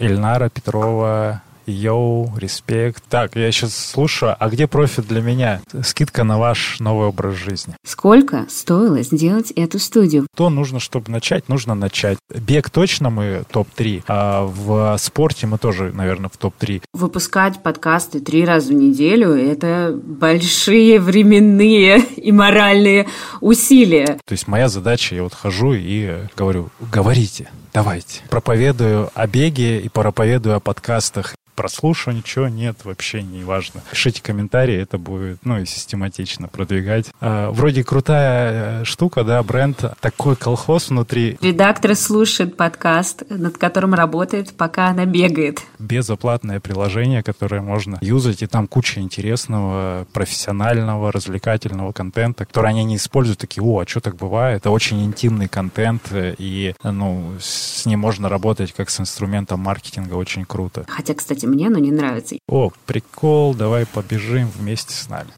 Эльнара Петрова, Йоу, респект. Так, я сейчас слушаю. А где профит для меня? Скидка на ваш новый образ жизни. Сколько стоило сделать эту студию? То нужно, чтобы начать, нужно начать. Бег точно мы топ-3, а в спорте мы тоже, наверное, в топ-3. Выпускать подкасты три раза в неделю – это большие временные и моральные усилия. То есть моя задача, я вот хожу и говорю, говорите, давайте. Проповедую о беге и проповедую о подкастах прослушал, ничего нет, вообще не важно. Пишите комментарии, это будет, ну, и систематично продвигать. А, вроде крутая э, штука, да, бренд, такой колхоз внутри. Редактор слушает подкаст, над которым работает, пока она бегает. Безоплатное приложение, которое можно юзать, и там куча интересного, профессионального, развлекательного контента, который они не используют, такие, о, а что так бывает? Это очень интимный контент, и, ну, с ним можно работать как с инструментом маркетинга, очень круто. Хотя, кстати, мне, но не нравится. О, прикол, давай побежим вместе с нами.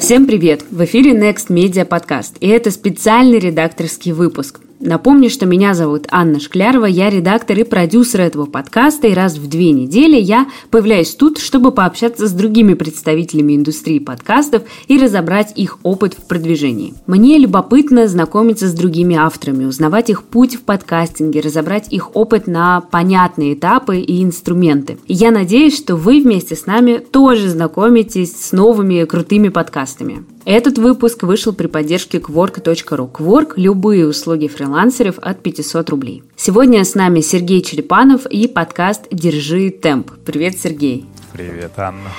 Всем привет! В эфире Next Media Podcast, и это специальный редакторский выпуск. Напомню, что меня зовут Анна Шклярова, я редактор и продюсер этого подкаста, и раз в две недели я появляюсь тут, чтобы пообщаться с другими представителями индустрии подкастов и разобрать их опыт в продвижении. Мне любопытно знакомиться с другими авторами, узнавать их путь в подкастинге, разобрать их опыт на понятные этапы и инструменты. И я надеюсь, что вы вместе с нами тоже знакомитесь с новыми крутыми подкастами. Этот выпуск вышел при поддержке Quark.ru. Quark – любые услуги фрилансеров от 500 рублей. Сегодня с нами Сергей Черепанов и подкаст «Держи темп». Привет, Сергей. Привет, Анна.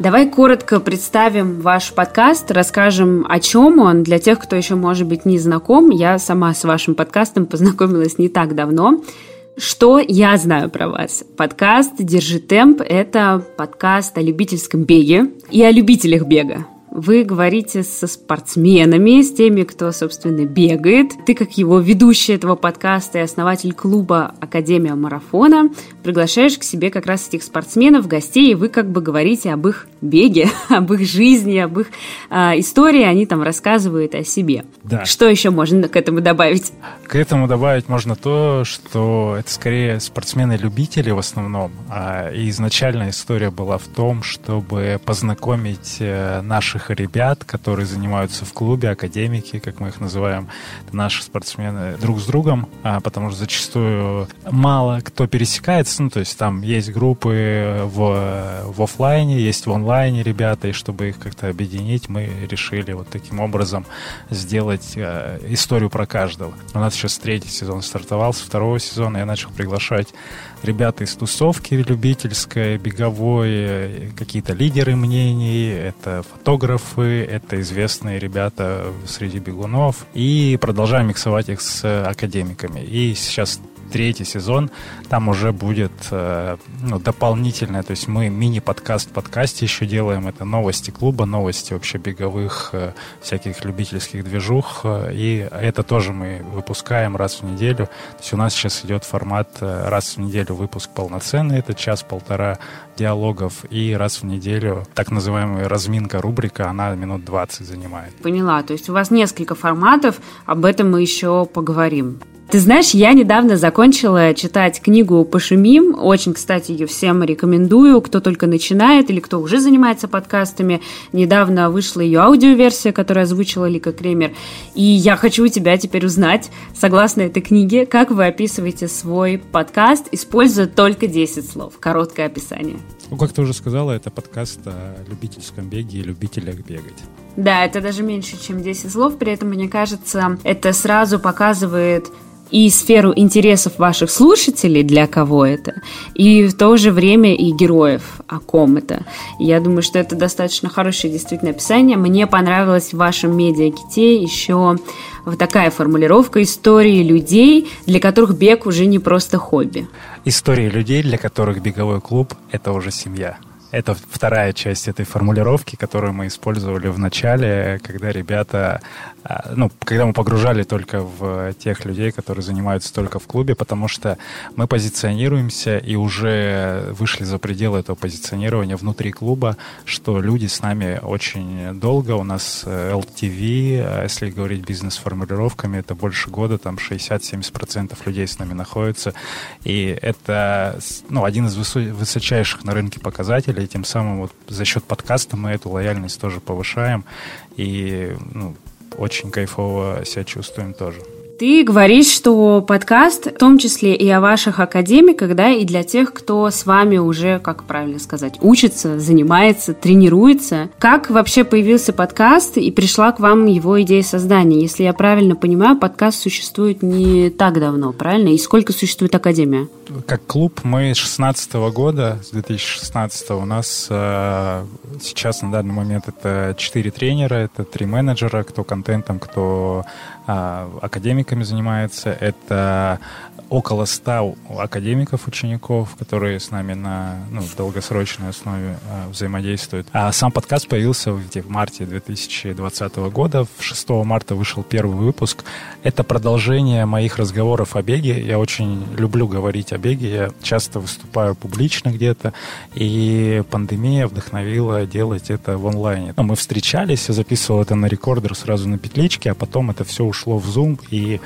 Давай коротко представим ваш подкаст, расскажем, о чем он. Для тех, кто еще, может быть, не знаком, я сама с вашим подкастом познакомилась не так давно. Что я знаю про вас? Подкаст «Держи темп» — это подкаст о любительском беге и о любителях бега. Вы говорите со спортсменами, с теми, кто, собственно, бегает. Ты, как его ведущий этого подкаста и основатель клуба Академия марафона, приглашаешь к себе как раз этих спортсменов, гостей, и вы как бы говорите об их беге, об их жизни, об их э, истории. Они там рассказывают о себе. Да. Что еще можно к этому добавить? К этому добавить можно то, что это скорее спортсмены-любители в основном. А, изначально история была в том, чтобы познакомить э, наших ребят, которые занимаются в клубе, академики, как мы их называем, наши спортсмены друг с другом, а, потому что зачастую мало кто пересекается, ну, то есть там есть группы в, в офлайне, есть в онлайне ребята, и чтобы их как-то объединить, мы решили вот таким образом сделать э, историю про каждого. У нас сейчас третий сезон стартовал, с второго сезона. Я начал приглашать ребята из тусовки любительской, беговой, какие-то лидеры мнений, это фотографы, это известные ребята среди бегунов. И продолжаем миксовать их с академиками. И сейчас третий сезон, там уже будет э, ну, дополнительное, то есть мы мини-подкаст в подкасте еще делаем, это новости клуба, новости вообще беговых, э, всяких любительских движух, э, и это тоже мы выпускаем раз в неделю, то есть у нас сейчас идет формат раз в неделю выпуск полноценный, это час-полтора диалогов, и раз в неделю так называемая разминка рубрика, она минут 20 занимает. Поняла, то есть у вас несколько форматов, об этом мы еще поговорим. Ты знаешь, я недавно закончила читать книгу «Пошумим». Очень, кстати, ее всем рекомендую, кто только начинает или кто уже занимается подкастами. Недавно вышла ее аудиоверсия, которую озвучила Лика Кремер. И я хочу у тебя теперь узнать, согласно этой книге, как вы описываете свой подкаст, используя только 10 слов. Короткое описание. Ну, как ты уже сказала, это подкаст о любительском беге и любителях бегать. Да, это даже меньше, чем 10 слов. При этом, мне кажется, это сразу показывает и сферу интересов ваших слушателей, для кого это, и в то же время и героев, о ком это. я думаю, что это достаточно хорошее действительно описание. Мне понравилось в вашем медиаките еще вот такая формулировка истории людей, для которых бег уже не просто хобби. Истории людей, для которых беговой клуб – это уже семья. Это вторая часть этой формулировки, которую мы использовали в начале, когда ребята, ну, когда мы погружали только в тех людей, которые занимаются только в клубе, потому что мы позиционируемся и уже вышли за пределы этого позиционирования внутри клуба, что люди с нами очень долго. У нас LTV, а если говорить бизнес-формулировками, это больше года, там 60-70% людей с нами находятся. И это ну, один из высочайших на рынке показателей, и тем самым вот за счет подкаста мы эту лояльность тоже повышаем и ну, очень кайфово себя чувствуем тоже. Ты говоришь, что подкаст, в том числе и о ваших академиках, да, и для тех, кто с вами уже, как правильно сказать, учится, занимается, тренируется. Как вообще появился подкаст и пришла к вам его идея создания? Если я правильно понимаю, подкаст существует не так давно, правильно? И сколько существует академия? Как клуб мы с 16 года, с 2016 у нас э, сейчас на данный момент это четыре тренера, это три менеджера, кто контентом, кто академиками занимается. Это около 100 академиков, учеников, которые с нами на ну, долгосрочной основе э, взаимодействуют. А сам подкаст появился в, в марте 2020 года. 6 марта вышел первый выпуск. Это продолжение моих разговоров о беге. Я очень люблю говорить о беге. Я часто выступаю публично где-то. И пандемия вдохновила делать это в онлайне. Ну, мы встречались, я записывал это на рекордер сразу на петличке, а потом это все ушло в Zoom. И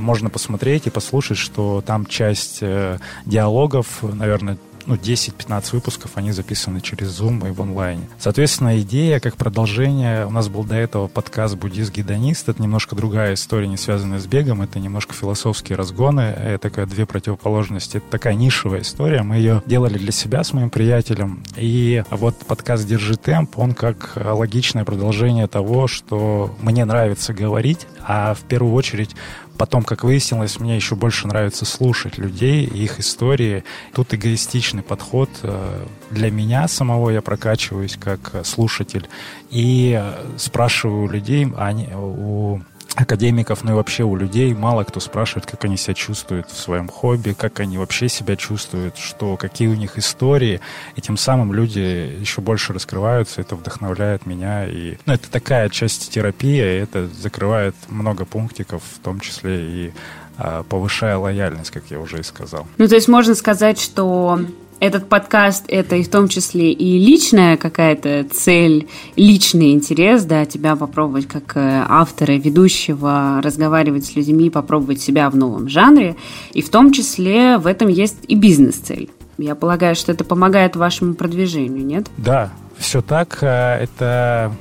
можно посмотреть и послушать, что там часть э, диалогов, наверное, ну, 10-15 выпусков, они записаны через Zoom и в онлайне. Соответственно, идея как продолжение, у нас был до этого подкаст «Буддист-гедонист», это немножко другая история, не связанная с бегом, это немножко философские разгоны, это такая две противоположности, это такая нишевая история, мы ее делали для себя с моим приятелем, и вот подкаст «Держи темп», он как логичное продолжение того, что мне нравится говорить, а в первую очередь Потом, как выяснилось, мне еще больше нравится слушать людей, их истории. Тут эгоистичный подход э, для меня самого, я прокачиваюсь как слушатель. И э, спрашиваю людей, они, у академиков, ну и вообще у людей мало кто спрашивает, как они себя чувствуют в своем хобби, как они вообще себя чувствуют, что, какие у них истории. И тем самым люди еще больше раскрываются, это вдохновляет меня. И, ну, это такая часть терапии, это закрывает много пунктиков, в том числе и а, повышая лояльность, как я уже и сказал. Ну, то есть можно сказать, что этот подкаст — это и в том числе и личная какая-то цель, личный интерес, да, тебя попробовать как э, автора, ведущего, разговаривать с людьми, попробовать себя в новом жанре. И в том числе в этом есть и бизнес-цель. Я полагаю, что это помогает вашему продвижению, нет? Да, все так. Э, это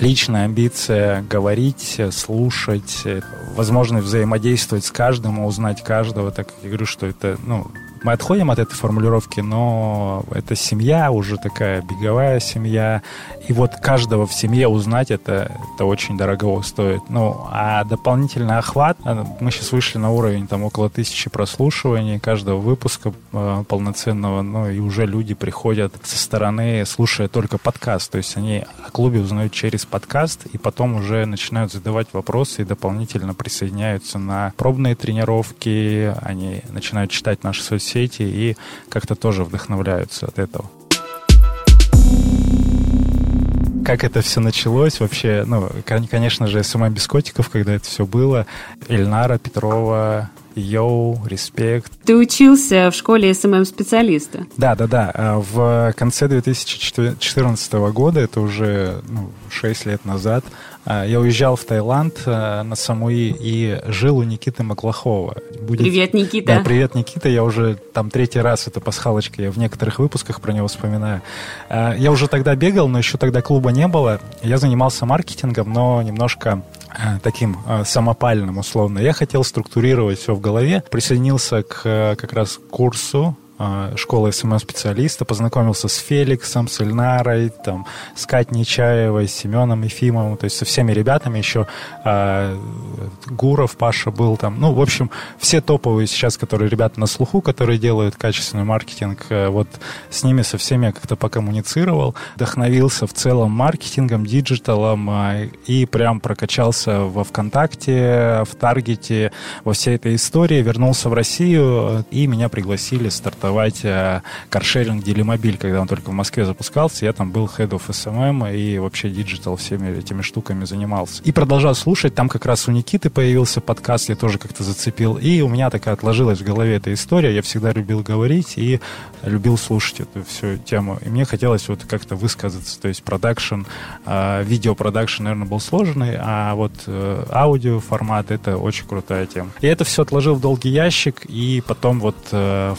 личная амбиция говорить, слушать, э, возможность взаимодействовать с каждым, узнать каждого. Так я говорю, что это, ну, мы отходим от этой формулировки, но это семья уже такая беговая семья, и вот каждого в семье узнать это, это очень дорого стоит. Ну, а дополнительный охват, э, мы сейчас вышли на уровень там около тысячи прослушиваний каждого выпуска э, полноценного, ну и уже люди приходят со стороны, слушая только подкаст, то есть они о клубе узнают через подкаст, и потом уже начинают задавать вопросы и дополнительно присоединяются на пробные тренировки, они начинают читать наши соцсети и как-то тоже вдохновляются от этого. Как это все началось вообще, ну, конечно же, SMM без котиков, когда это все было, Эльнара Петрова, Йоу, респект. Ты учился в школе SMM -специалиста? Да, да, да. А в конце 2014 года, это уже ну, 6 лет назад, а, я уезжал в Таиланд а, на Самуи и жил у Никиты Маклахова. Будет... Привет, Никита. Да, привет, Никита. Я уже там третий раз, это пасхалочка, я в некоторых выпусках про него вспоминаю. Я уже тогда бегал, но еще тогда клуба не было. Я занимался маркетингом, но немножко таким самопальным условно. Я хотел структурировать все в голове. Присоединился к как раз курсу школы SMM-специалиста, познакомился с Феликсом, с Эльнарой, там, с Катей Нечаевой, с Семеном Ефимовым, то есть со всеми ребятами еще э, Гуров, Паша был там. Ну, в общем, все топовые сейчас, которые ребята на слуху, которые делают качественный маркетинг, э, вот с ними, со всеми я как-то покоммуницировал, вдохновился в целом маркетингом, digital ом э, и прям прокачался во ВКонтакте, в Таргете, во всей этой истории, вернулся в Россию, и меня пригласили стартовать создавать э, каршеринг Делимобиль, когда он только в Москве запускался. Я там был head of SMM и вообще digital всеми этими штуками занимался. И продолжал слушать. Там как раз у Никиты появился подкаст, я тоже как-то зацепил. И у меня такая отложилась в голове эта история. Я всегда любил говорить и любил слушать эту всю тему. И мне хотелось вот как-то высказаться. То есть продакшн, э, видеопродакшн, наверное, был сложный, а вот э, аудио формат — это очень крутая тема. И это все отложил в долгий ящик, и потом вот э,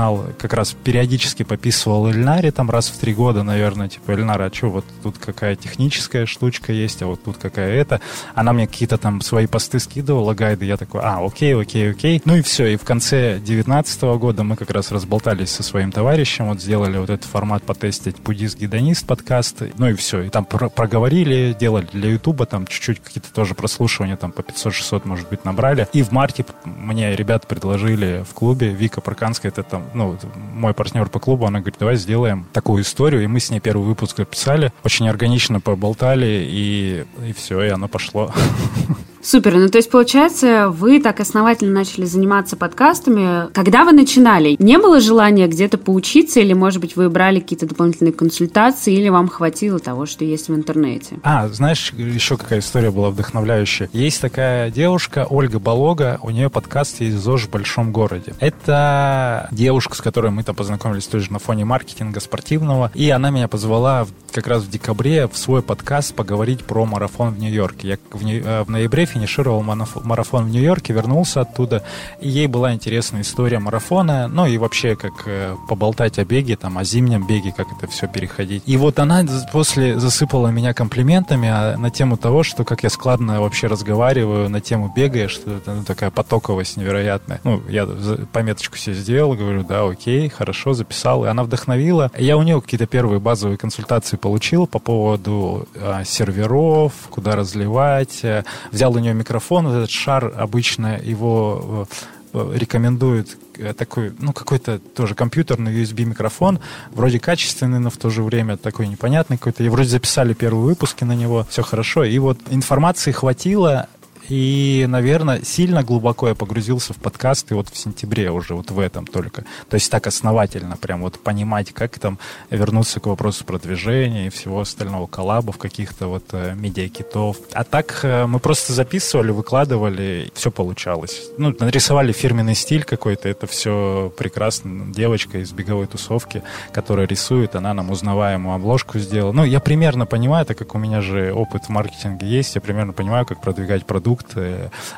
вспоминал, как раз периодически пописывал Эльнаре там раз в три года, наверное, типа, Эльнара, а что, вот тут какая техническая штучка есть, а вот тут какая это. Она мне какие-то там свои посты скидывала, гайды, я такой, а, окей, окей, окей. Ну и все, и в конце 2019 года мы как раз разболтались со своим товарищем, вот сделали вот этот формат потестить буддист-гедонист подкаст, ну и все, и там про проговорили, делали для Ютуба, там чуть-чуть какие-то тоже прослушивания, там по 500-600, может быть, набрали. И в марте мне ребята предложили в клубе, Вика Проканская, это там, ну, мой партнер по клубу, она говорит, давай сделаем такую историю, и мы с ней первый выпуск записали, очень органично поболтали, и, и все, и оно пошло. Супер. Ну, то есть, получается, вы так основательно начали заниматься подкастами. Когда вы начинали, не было желания где-то поучиться, или, может быть, вы брали какие-то дополнительные консультации, или вам хватило того, что есть в интернете? А, знаешь, еще какая история была вдохновляющая. Есть такая девушка, Ольга Болога, у нее подкаст есть «ЗОЖ в большом городе». Это девушка, с которой мы там познакомились тоже на фоне маркетинга спортивного, и она меня позвала как раз в декабре в свой подкаст поговорить про марафон в Нью-Йорке. Я в, э, в ноябре финишировал марафон в Нью-Йорке, вернулся оттуда, и ей была интересная история марафона, ну и вообще как э, поболтать о беге, там, о зимнем беге, как это все переходить. И вот она после засыпала меня комплиментами а, на тему того, что как я складно вообще разговариваю на тему бега, что это ну, такая потоковость невероятная. Ну, я пометочку себе сделал, говорю, да, окей, хорошо, записал, и она вдохновила. Я у нее какие-то первые базовые консультации получил по поводу а, серверов, куда разливать, взял у нее микрофон, вот этот шар обычно его э, рекомендуют э, такой, ну, какой-то тоже компьютерный USB микрофон, вроде качественный, но в то же время такой непонятный какой-то. И вроде записали первые выпуски на него, все хорошо. И вот информации хватило, и, наверное, сильно глубоко я погрузился в подкасты вот в сентябре уже, вот в этом только. То есть так основательно прям вот понимать, как там вернуться к вопросу продвижения и всего остального, коллабов каких-то вот э, медиакитов. А так э, мы просто записывали, выкладывали, все получалось. Ну, нарисовали фирменный стиль какой-то, это все прекрасно. Девочка из беговой тусовки, которая рисует, она нам узнаваемую обложку сделала. Ну, я примерно понимаю, так как у меня же опыт в маркетинге есть, я примерно понимаю, как продвигать продукт, продукт,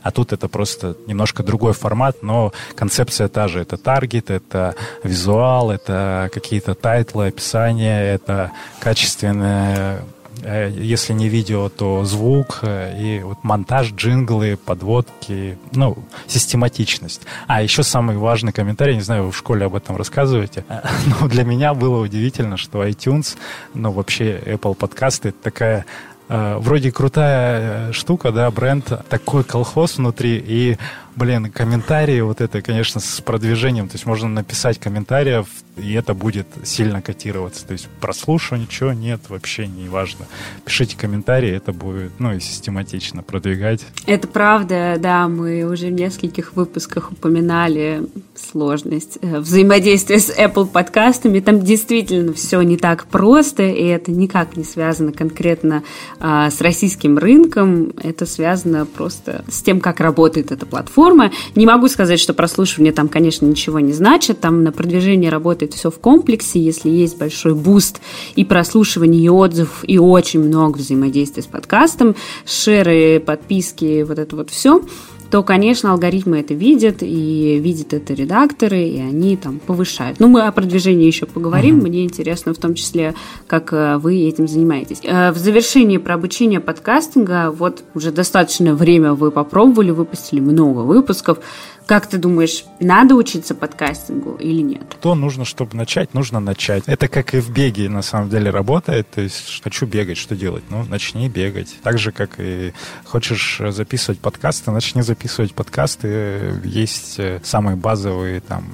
а тут это просто немножко другой формат, но концепция та же. Это таргет, это визуал, это какие-то title ы, описания, это качественное э, если не видео, то звук э, и вот монтаж, джинглы, подводки, ну, систематичность. А еще самый важный комментарий, не знаю, вы в школе об этом рассказываете, но для меня было удивительно, что iTunes, ну, вообще Apple подкасты, это такая Э, вроде крутая э, штука, да, бренд, такой колхоз внутри, и Блин, комментарии вот это, конечно, с продвижением. То есть можно написать комментариев, и это будет сильно котироваться. То есть прослушивание, ничего нет, вообще не важно. Пишите комментарии, это будет, ну, и систематично продвигать. Это правда, да, мы уже в нескольких выпусках упоминали сложность э, взаимодействия с Apple подкастами. Там действительно все не так просто, и это никак не связано конкретно а, с российским рынком. Это связано просто с тем, как работает эта платформа платформы. Не могу сказать, что прослушивание там, конечно, ничего не значит. Там на продвижение работает все в комплексе. Если есть большой boost и прослушивание, и отзыв, и очень много взаимодействия с подкастом, share ы, подписки, вот это вот все – то, конечно, алгоритмы это видят, и видят это редакторы, и они там повышают. Ну, мы о продвижении еще поговорим. Uh-huh. Мне интересно в том числе, как э, вы этим занимаетесь. Э, в завершении про обучение подкастинга, вот уже достаточное время вы попробовали, выпустили много выпусков. Как ты думаешь, надо учиться подкастингу или нет? То нужно, чтобы начать, нужно начать. Это как и в беге на самом деле работает. То есть хочу бегать, что делать? Ну, начни бегать. Так же, как и хочешь записывать подкасты, начни записывать подкасты. Есть э, самые базовые там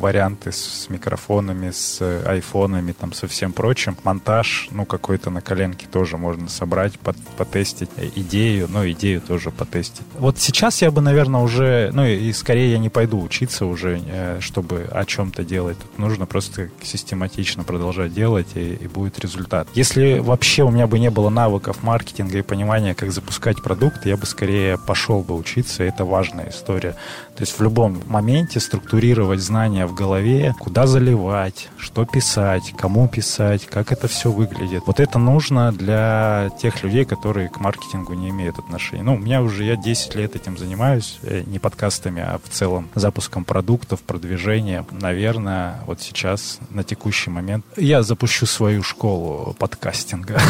варианты с микрофонами, с айфонами, там, со всем прочим. Монтаж, ну, какой-то на коленке тоже можно собрать, потестить идею, но идею тоже потестить. Вот сейчас я бы, наверное, уже, ну, и скорее я не пойду учиться уже, э, чтобы о чем-то делать. Тут нужно просто систематично продолжать делать, и, и будет результат. Если вообще у меня бы не было навыков маркетинга и понимания, как запускать продукт, я бы скорее пошел бы учиться, это важная история. То есть в любом моменте структурировать знания в голове, куда заливать, что писать, кому писать, как это все выглядит. Вот это нужно для тех людей, которые к маркетингу не имеют отношения. Ну, у меня уже, я 10 лет этим занимаюсь, э, не подкастами, а в целом запуском продуктов, продвижением. Наверное, вот сейчас, на текущий момент, я запущу свою школу подкастинга.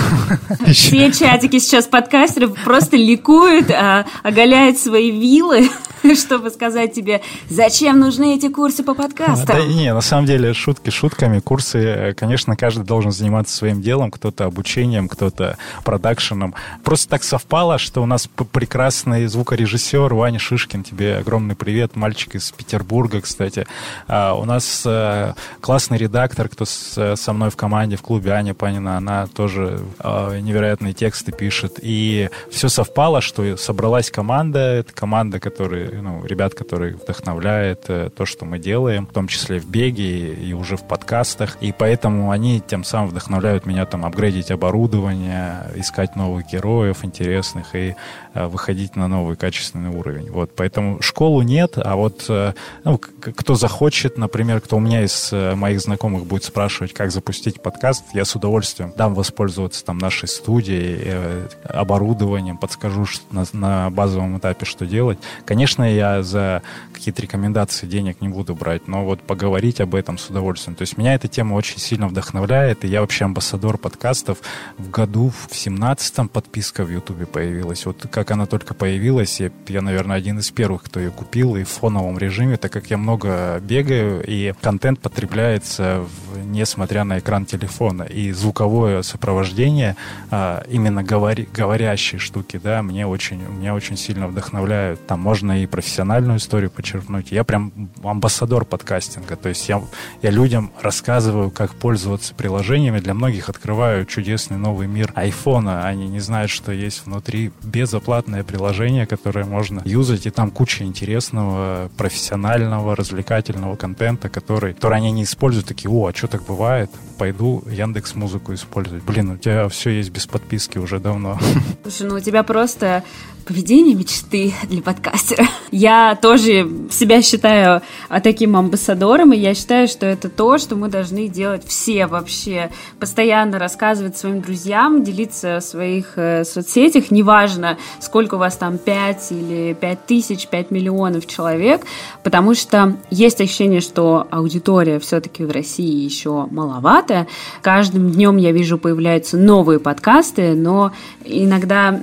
Все чатики сейчас подкастеров просто ликуют, а, оголяют свои вилы, чтобы сказать тебе, зачем нужны эти курсы по подкастам. Да, не, на самом деле, шутки шутками. Курсы, э, конечно, каждый должен заниматься своим делом. Кто-то обучением, кто-то продакшеном. Просто так совпало, что у нас прекрасный звукорежиссер Ваня Шишкин. Тебе огромный привет, мальчик из Петербурга, кстати. А, у нас э, классный редактор, кто со мной в команде, в клубе Аня Панина. Она тоже э, невероятные тексты пишет. И все совпало, что собралась команда. Это команда, которая, ну, ребят, которые вдохновляет то, что мы делаем, в том числе в беге и уже в подкастах. И поэтому они тем самым вдохновляют меня там апгрейдить оборудование, искать новых героев интересных и э, выходить на новый качественный уровень. Вот, поэтому школу нет, а вот э, ну, кто захочет, например, кто у меня из э, моих знакомых будет спрашивать, как запустить подкаст, я с удовольствием дам воспользоваться там нашей студией, оборудованием, подскажу на, на базовом этапе, что делать. Конечно, я за какие-то рекомендации денег не буду брать, но вот поговорить об этом с удовольствием. То есть меня эта тема очень сильно вдохновляет, и я вообще амбассадор подкастов. В году, в 17-м подписка в Ютубе появилась. Вот как она только появилась, я, я, наверное, один из первых, кто ее купил, и в фоновом режиме, так как я много бегаю, и контент потребляется в, несмотря на экран телефона. И звуковое сопровождение, а, именно говори, говорящие штуки, да, мне очень, меня очень сильно вдохновляют. Там можно и профессиональную историю подчеркнуть. Я прям амбассадор подкастинга. То есть я, я людям рассказываю, как пользоваться приложениями. Для многих открываю чудесный новый мир айфона. Они не знают, что есть внутри безоплатное приложение, которое можно юзать. И там куча интересного, профессионального, развлекательного контента, который, который они не используют. Такие, о, а что так бывает? Пойду Яндекс Музыку использовать. Блин, у тебя все есть без подписки уже давно. Слушай, ну у тебя просто поведение мечты для подкастера. Я тоже себя считаю а, таким амбассадором, и я считаю, что это то, что мы должны делать все вообще. Постоянно рассказывать своим друзьям, делиться в своих э, соцсетях, неважно, сколько у вас там 5 или 5 тысяч, 5 миллионов человек, потому что есть ощущение, что аудитория все-таки в России еще маловато. Каждым днем я вижу появляются новые подкасты, но иногда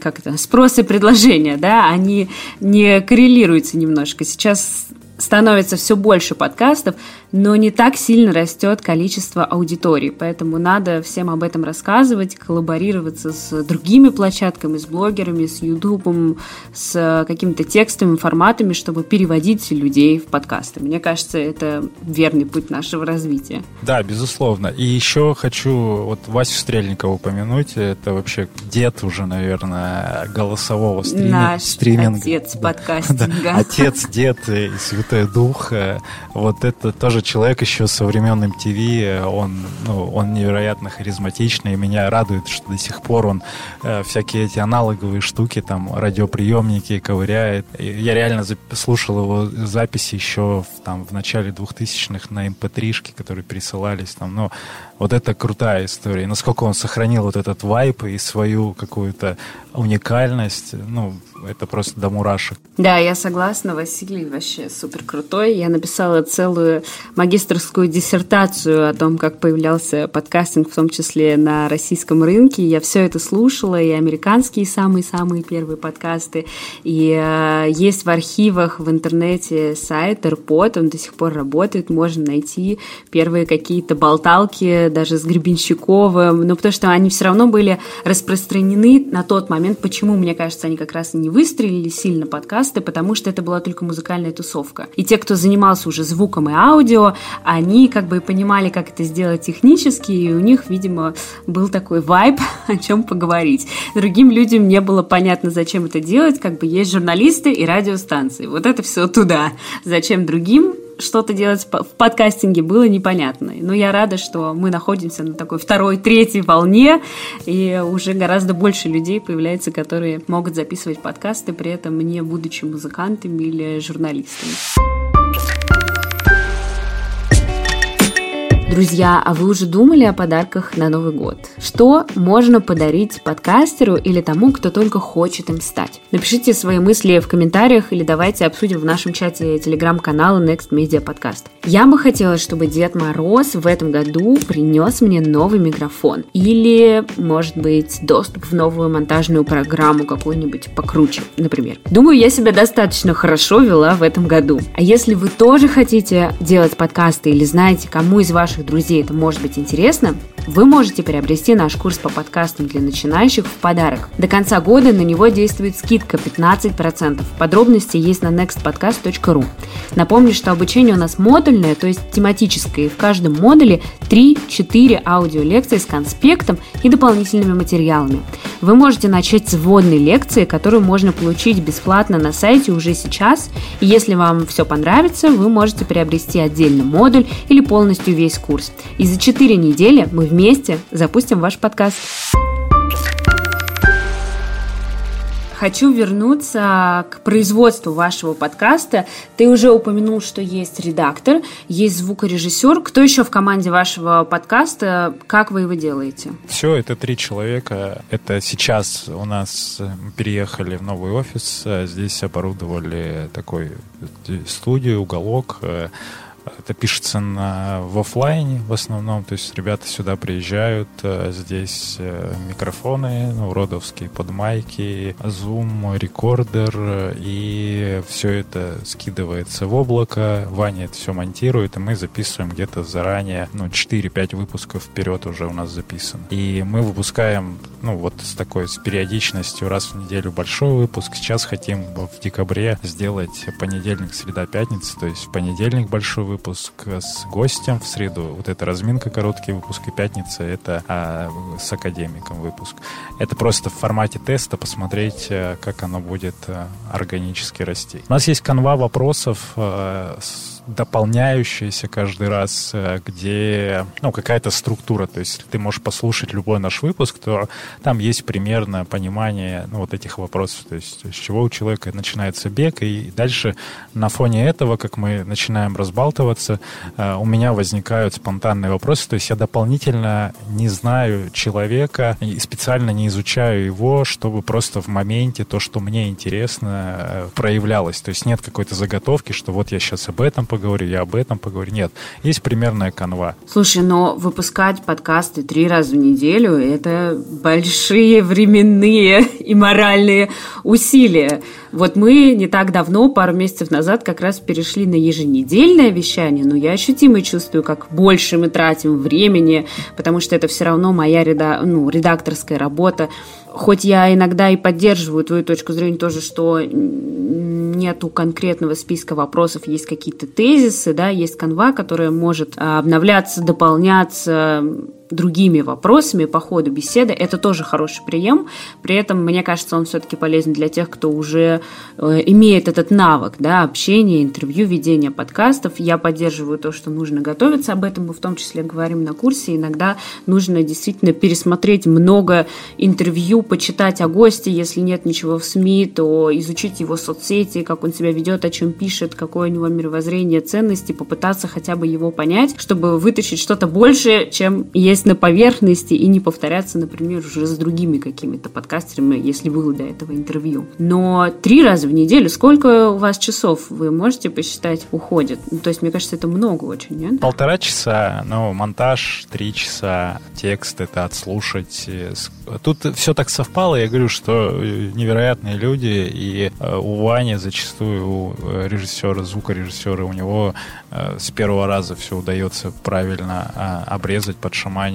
как это, спрос и предложения, да, они не коррелируются немножко. Сейчас становится все больше подкастов, но не так сильно растет количество аудиторий. Поэтому надо всем об этом рассказывать, коллаборироваться с другими площадками, с блогерами, с Ютубом, с какими-то текстовыми форматами, чтобы переводить людей в подкасты. Мне кажется, это верный путь нашего развития. Да, безусловно. И еще хочу вот Васю Стрельникова упомянуть. Это вообще дед уже, наверное, голосового стрима, Наш стриминга. отец подкастинга. Да, отец, дед и Святой Дух. Вот это тоже тоже человек еще со времен MTV, он, ну, он невероятно харизматичный, и меня радует, что до сих пор он э, всякие эти аналоговые штуки, там, радиоприемники ковыряет. Я реально слушал его записи еще в, там, в начале 2000-х на mp3-шке, эм которые пересылались там, но вот это крутая история. Насколько он сохранил вот этот вайп и свою какую-то уникальность, ну, это просто до мурашек. Да, я согласна, Василий вообще супер крутой. Я написала целую магистрскую диссертацию о том, как появлялся подкастинг, в том числе на российском рынке. Я все это слушала, и американские самые-самые первые подкасты. И э, есть в архивах в интернете сайт AirPod, он до сих пор работает, можно найти первые какие-то болталки даже с Гребенщиковым, но потому что они все равно были распространены на тот момент. Почему, мне кажется, они как раз и не выстрелили сильно подкасты, потому что это была только музыкальная тусовка. И те, кто занимался уже звуком и аудио, они как бы понимали, как это сделать технически, и у них, видимо, был такой вайб, о чем поговорить. Другим людям не было понятно, зачем это делать, как бы есть журналисты и радиостанции. Вот это все туда. Зачем другим что-то делать в подкастинге было непонятно. Но я рада, что мы находимся на такой второй, третьей волне, и уже гораздо больше людей появляется, которые могут записывать подкасты, при этом не будучи музыкантами или журналистами. Друзья, а вы уже думали о подарках на Новый год? Что можно подарить подкастеру или тому, кто только хочет им стать? Напишите свои мысли в комментариях или давайте обсудим в нашем чате телеграм-канала Next Media Podcast. Я бы хотела, чтобы Дед Мороз в этом году принес мне новый микрофон. Или, может быть, доступ в новую монтажную программу какую-нибудь покруче, например. Думаю, я себя достаточно хорошо вела в этом году. А если вы тоже хотите делать подкасты или знаете, кому из ваших друзей это может быть интересно, вы можете приобрести наш курс по подкастам для начинающих в подарок. До конца года на него действует скидка 15%. Подробности есть на nextpodcast.ru. Напомню, что обучение у нас модульное, то есть тематическое, и в каждом модуле 3-4 аудиолекции с конспектом и дополнительными материалами. Вы можете начать с вводной лекции, которую можно получить бесплатно на сайте уже сейчас. И если вам все понравится, вы можете приобрести отдельный модуль или полностью весь курс. И за 4 недели мы вместе запустим ваш подкаст. Хочу вернуться к производству вашего подкаста. Ты уже упомянул, что есть редактор, есть звукорежиссер. Кто еще в команде вашего подкаста? Как вы его делаете? Все, это три человека. Это сейчас у нас переехали в новый офис. Здесь оборудовали такой студию, уголок это пишется на, в офлайне в основном, то есть ребята сюда приезжают, э, здесь э, микрофоны, ну, родовские подмайки, Zoom, рекордер, и все это скидывается в облако, Ваня это все монтирует, и мы записываем где-то заранее, ну, 4-5 выпусков вперед уже у нас записано. И мы выпускаем, ну, вот с такой, с периодичностью раз в неделю большой выпуск. Сейчас хотим в декабре сделать понедельник, среда, пятница, то есть в понедельник большой выпуск с гостем в среду. Вот это разминка, короткий выпуск, и пятница это а, с академиком выпуск. Это просто в формате теста посмотреть, э, как оно будет э, органически расти. У нас есть канва вопросов э, с дополняющаяся каждый раз, э, где ну, какая-то структура. То есть, ты можешь послушать любой наш выпуск, то там есть примерно понимание ну, вот этих вопросов. То есть, с чего у человека начинается бег, и дальше на фоне этого, как мы начинаем разбалтываться, э, у меня возникают спонтанные вопросы. То есть, я дополнительно не знаю человека и специально не изучаю его, чтобы просто в моменте то, что мне интересно, э, проявлялось. То есть, нет какой-то заготовки, что вот я сейчас об этом поговорю, я об этом поговорю. Нет, есть примерная канва. Слушай, но выпускать подкасты три раза в неделю – это большие временные и моральные усилия. Вот мы не так давно, пару месяцев назад, как раз перешли на еженедельное вещание, но я ощутимо чувствую, как больше мы тратим времени, потому что это все равно моя реда... ну, редакторская работа. Хоть я иногда и поддерживаю твою точку зрения тоже, что нету конкретного списка вопросов, есть какие-то тезисы, да, есть канва, которая может а, обновляться, дополняться, другими вопросами по ходу беседы, это тоже хороший прием. При этом, мне кажется, он все-таки полезен для тех, кто уже э, имеет этот навык да, общения, интервью, ведения подкастов. Я поддерживаю то, что нужно готовиться. Об этом мы в том числе говорим на курсе. Иногда нужно действительно пересмотреть много интервью, почитать о госте. Если нет ничего в СМИ, то изучить его соцсети, как он себя ведет, о чем пишет, какое у него мировоззрение, ценности, попытаться хотя бы его понять, чтобы вытащить что-то больше, чем есть остались на поверхности и не повторяться, например, уже с другими какими-то подкастерами, если было до этого интервью. Но три раза в неделю, сколько у вас часов вы можете посчитать уходит? Ну, то есть, мне кажется, это много очень, нет? Полтора часа, ну, монтаж три часа, текст это отслушать. Тут все так совпало, я говорю, что невероятные люди, и э, у Вани зачастую, у э, режиссера, звукорежиссера, у него э, с первого раза все удается правильно а, обрезать, подшаманить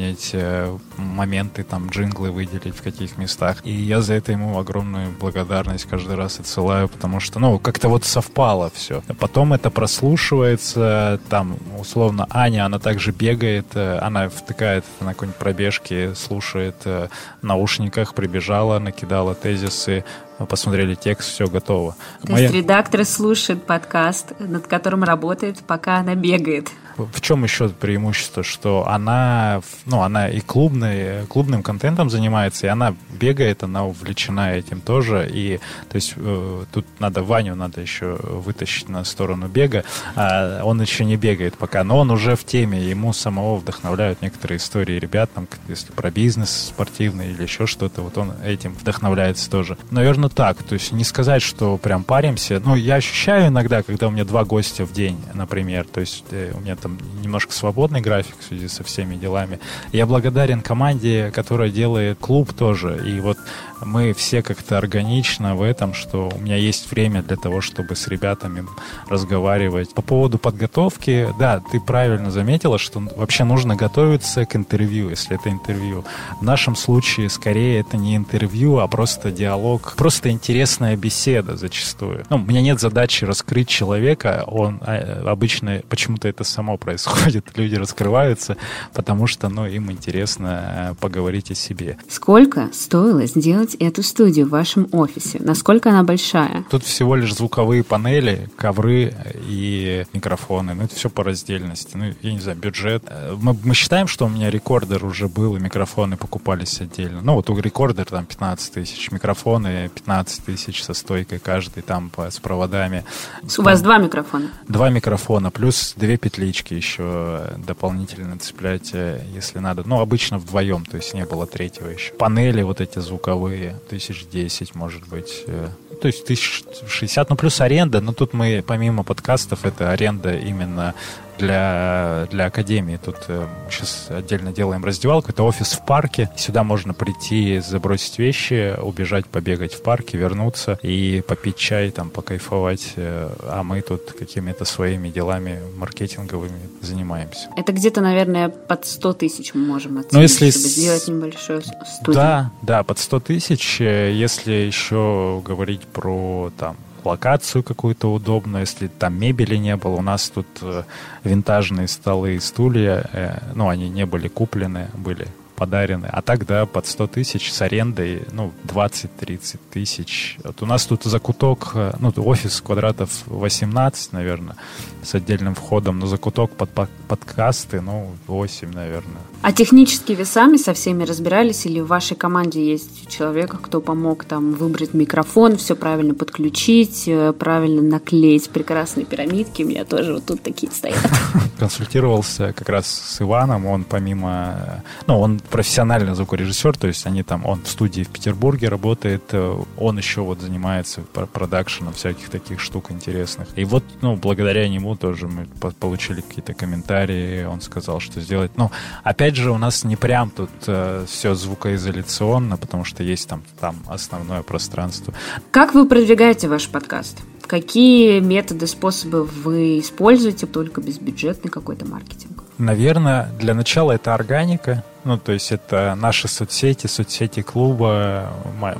моменты, там, джинглы выделить в каких местах. И я за это ему огромную благодарность каждый раз отсылаю, потому что, ну, как-то вот совпало все. Потом это прослушивается, там, условно, Аня, она также бегает, она втыкает на какой-нибудь пробежке, слушает в наушниках, прибежала, накидала тезисы, посмотрели текст, все готово. То Моя... есть редактор слушает подкаст, над которым работает, пока она бегает. В чем еще преимущество, что она, ну, она и клубной, клубным контентом занимается, и она бегает, она увлечена этим тоже, и, то есть, э, тут надо Ваню надо еще вытащить на сторону бега, а он еще не бегает пока, но он уже в теме, ему самого вдохновляют некоторые истории ребят, там, если про бизнес спортивный или еще что-то, вот он этим вдохновляется тоже. Наверное, так, то есть не сказать, что прям паримся, но я ощущаю иногда, когда у меня два гостя в день, например, то есть э, у меня там немножко свободный график в связи со всеми делами. Я благодарен команде, которая делает клуб тоже. И вот мы все как-то органично в этом, что у меня есть время для того, чтобы с ребятами разговаривать. По поводу подготовки, да, ты правильно заметила, что вообще нужно готовиться к интервью, если это интервью. В нашем случае скорее это не интервью, а просто диалог, просто интересная беседа зачастую. Ну, у меня нет задачи раскрыть человека, он а, обычно почему-то это само происходит, люди раскрываются, потому что, ну, им интересно э, поговорить о себе. Сколько стоило сделать эту студию в вашем офисе? Насколько она большая? Тут всего лишь звуковые панели, ковры и микрофоны. Ну, это все по раздельности. Ну, я не знаю, бюджет. Э, мы, мы считаем, что у меня рекордер уже был, и микрофоны покупались отдельно. Ну, вот у рекордер там 15 тысяч, микрофоны 15 тысяч со стойкой каждый там по, с проводами. У там, вас два микрофона? Два микрофона, плюс две петлички еще дополнительно цеплять, э, если надо. Ну, обычно вдвоем, то есть не было третьего еще. Панели вот эти звуковые, истории. Тысяч десять, может быть. Э, то есть тысяч шестьдесят, ну плюс аренда. Но тут мы, помимо подкастов, это аренда именно для, для академии. Тут э, сейчас отдельно делаем раздевалку. Это офис в парке. Сюда можно прийти, забросить вещи, убежать, побегать в парке, вернуться и попить чай, там, покайфовать. Э, а мы тут какими-то своими делами маркетинговыми занимаемся. Это где-то, наверное, под 100 тысяч мы можем оценить, ну, если... чтобы сделать небольшую студию. Да, да, под 100 тысяч. Э, если еще говорить про там локацию какую-то удобную, если там мебели не было. У нас тут э, винтажные столы и стулья, э, ну, они не были куплены, были подарены. А так, да, под 100 тысяч с арендой, ну, 20-30 тысяч. Вот у нас тут закуток, э, ну, офис квадратов 18, наверное, с отдельным входом, но закуток под подкасты, ну, 8, наверное. А технически вы сами со всеми разбирались или в вашей команде есть человек, кто помог там выбрать микрофон, все правильно подключить, э, правильно наклеить прекрасные пирамидки? У меня тоже вот тут такие стоят. Консультировался как раз с Иваном, он помимо... Ну, он профессиональный звукорежиссер, то есть они там, он в студии в Петербурге работает, э, он еще вот занимается продакшеном всяких таких штук интересных. И вот, ну, благодаря нему тоже мы получили какие-то комментарии, он сказал, что сделать. Ну, опять же, у нас не прям тут э, все звукоизоляционно, потому что есть там, там основное пространство. Как вы продвигаете ваш подкаст? Какие методы, способы вы используете, только безбюджетный какой-то маркетинг? Наверное, для начала это органика, ну, то есть это наши соцсети, соцсети клуба,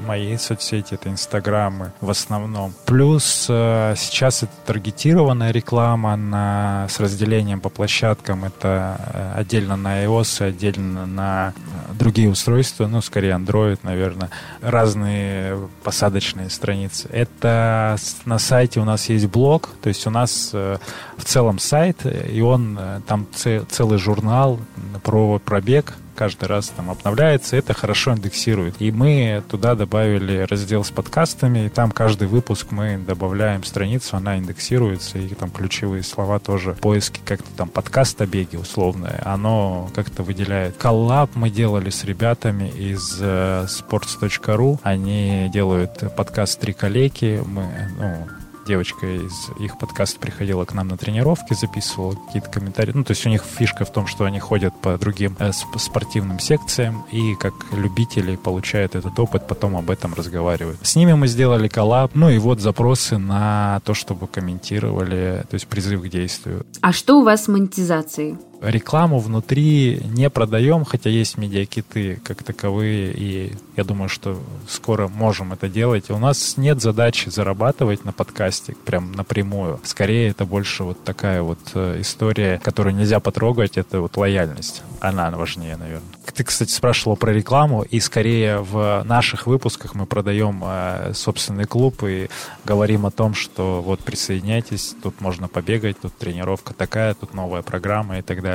мои соцсети, это инстаграмы в основном. Плюс э, сейчас это таргетированная реклама на, с разделением по площадкам. Это э, отдельно на iOS, отдельно на другие устройства, ну, скорее Android, наверное. Разные посадочные страницы. Это на сайте у нас есть блог, то есть у нас э, в целом сайт, и он, там целый журнал про пробег, каждый раз там обновляется, это хорошо индексирует. И мы туда добавили раздел с подкастами, и там каждый выпуск мы добавляем страницу, она индексируется, и там ключевые слова тоже, поиски как-то там подкаста беги условное, оно как-то выделяет. Коллаб мы делали с ребятами из э, sports.ru, они делают подкаст «Три коллеги», мы, ну, девочка из их подкаста приходила к нам на тренировки, записывала какие-то комментарии. Ну, то есть у них фишка в том, что они ходят по другим э, спортивным секциям и как любители получают этот опыт, потом об этом разговаривают. С ними мы сделали коллаб, ну и вот запросы на то, чтобы комментировали, то есть призыв к действию. А что у вас с монетизацией? Рекламу внутри не продаем, хотя есть медиакиты как таковые, и я думаю, что скоро можем это делать. У нас нет задачи зарабатывать на подкасте прям напрямую. Скорее, это больше вот такая вот э, история, которую нельзя потрогать, это вот лояльность. Она важнее, наверное. Ты, кстати, спрашивала про рекламу, и скорее в наших выпусках мы продаем э, собственный клуб и говорим о том, что вот присоединяйтесь, тут можно побегать, тут тренировка такая, тут новая программа и так далее.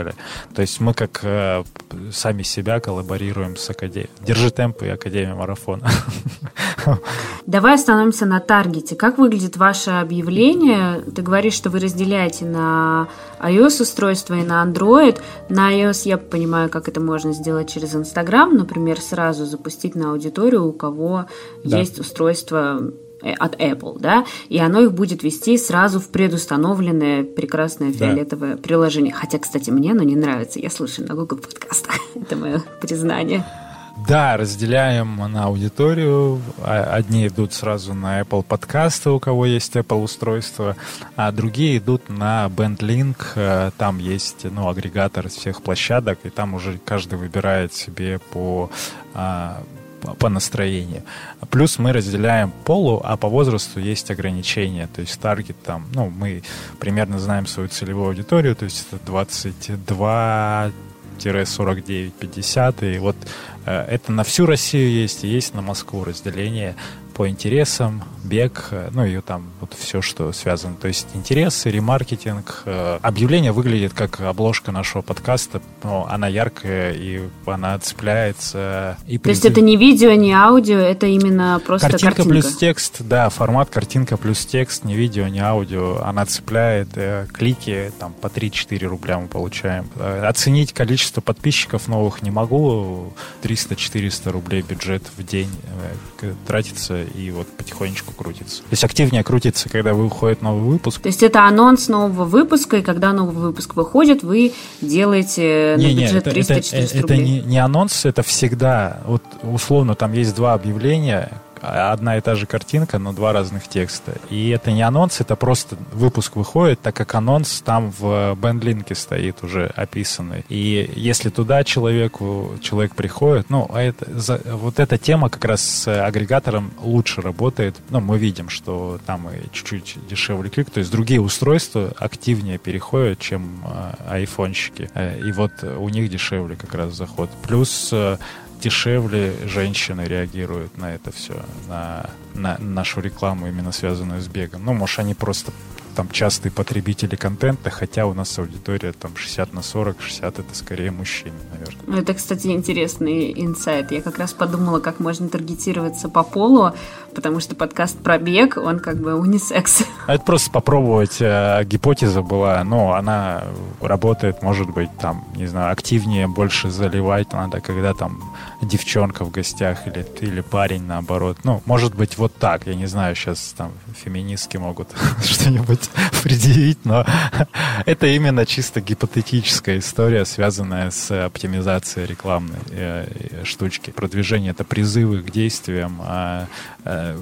То есть мы как э, сами себя коллаборируем с Академией. Держи темп и Академия марафона. Давай остановимся на таргете. Как выглядит ваше объявление? Ты говоришь, что вы разделяете на iOS-устройство и на Android. На iOS я понимаю, как это можно сделать через Instagram, например, сразу запустить на аудиторию, у кого да. есть устройство от Apple, да, и оно их будет вести сразу в предустановленное прекрасное фиолетовое да. приложение. Хотя, кстати, мне оно не нравится. Я слушаю на Google подкастах. Это мое признание. Да, разделяем на аудиторию. А, одни идут сразу на Apple подкасты, у кого есть Apple устройство, а другие идут на BandLink. Э, там есть ну, агрегатор всех площадок, и там уже каждый выбирает себе по а, по настроению. Плюс мы разделяем полу, а по возрасту есть ограничения. То есть таргет там, ну, мы примерно знаем свою целевую аудиторию, то есть это 22 49-50. И вот э, это на всю Россию есть, и есть на Москву разделение по интересам, бег, э, ну и там вот все, что связано. То есть интересы, ремаркетинг. Э, объявление выглядит как обложка нашего подкаста, но она яркая и она цепляется. И То есть это не видео, не аудио, это именно просто картинка. Картинка плюс текст, да, формат картинка плюс текст, не видео, не аудио. Она цепляет э, клики, там по 3-4 рубля мы получаем. Оценить количество подписчиков новых не могу. 300-400 рублей бюджет в день тратится и вот потихонечку крутится. То есть активнее крутится, когда выходит новый выпуск. То есть это анонс нового выпуска, и когда новый выпуск выходит, вы делаете не, на бюджет 300-400 рублей? Это не, не анонс, это всегда, вот условно там есть два объявления, одна и та же картинка, но два разных текста. И это не анонс, это просто выпуск выходит, так как анонс там в бендлинке стоит уже описанный. И если туда человеку, человек приходит, ну, а это, за, вот эта тема как раз с агрегатором лучше работает. Ну, мы видим, что там и чуть-чуть дешевле клик, то есть другие устройства активнее переходят, чем э, айфонщики. Э, и вот у них дешевле как раз заход. Плюс э, дешевле женщины реагируют на это все, на, на нашу рекламу, именно связанную с бегом. Ну, может, они просто там частые потребители контента, хотя у нас аудитория там 60 на 40, 60 это скорее мужчины, наверное. Ну, это, кстати, интересный инсайт. Я как раз подумала, как можно таргетироваться по полу, потому что подкаст про бег, он как бы унисекс. А это просто попробовать. Э, гипотеза была, но она работает, может быть, там, не знаю, активнее, больше заливать надо, когда там девчонка в гостях или, или парень наоборот. Ну, может быть, вот так. Я не знаю, сейчас там феминистки могут что-нибудь предъявить, но это именно чисто гипотетическая история, связанная с оптимизацией рекламной э, штучки. Продвижение — это призывы к действиям, а э,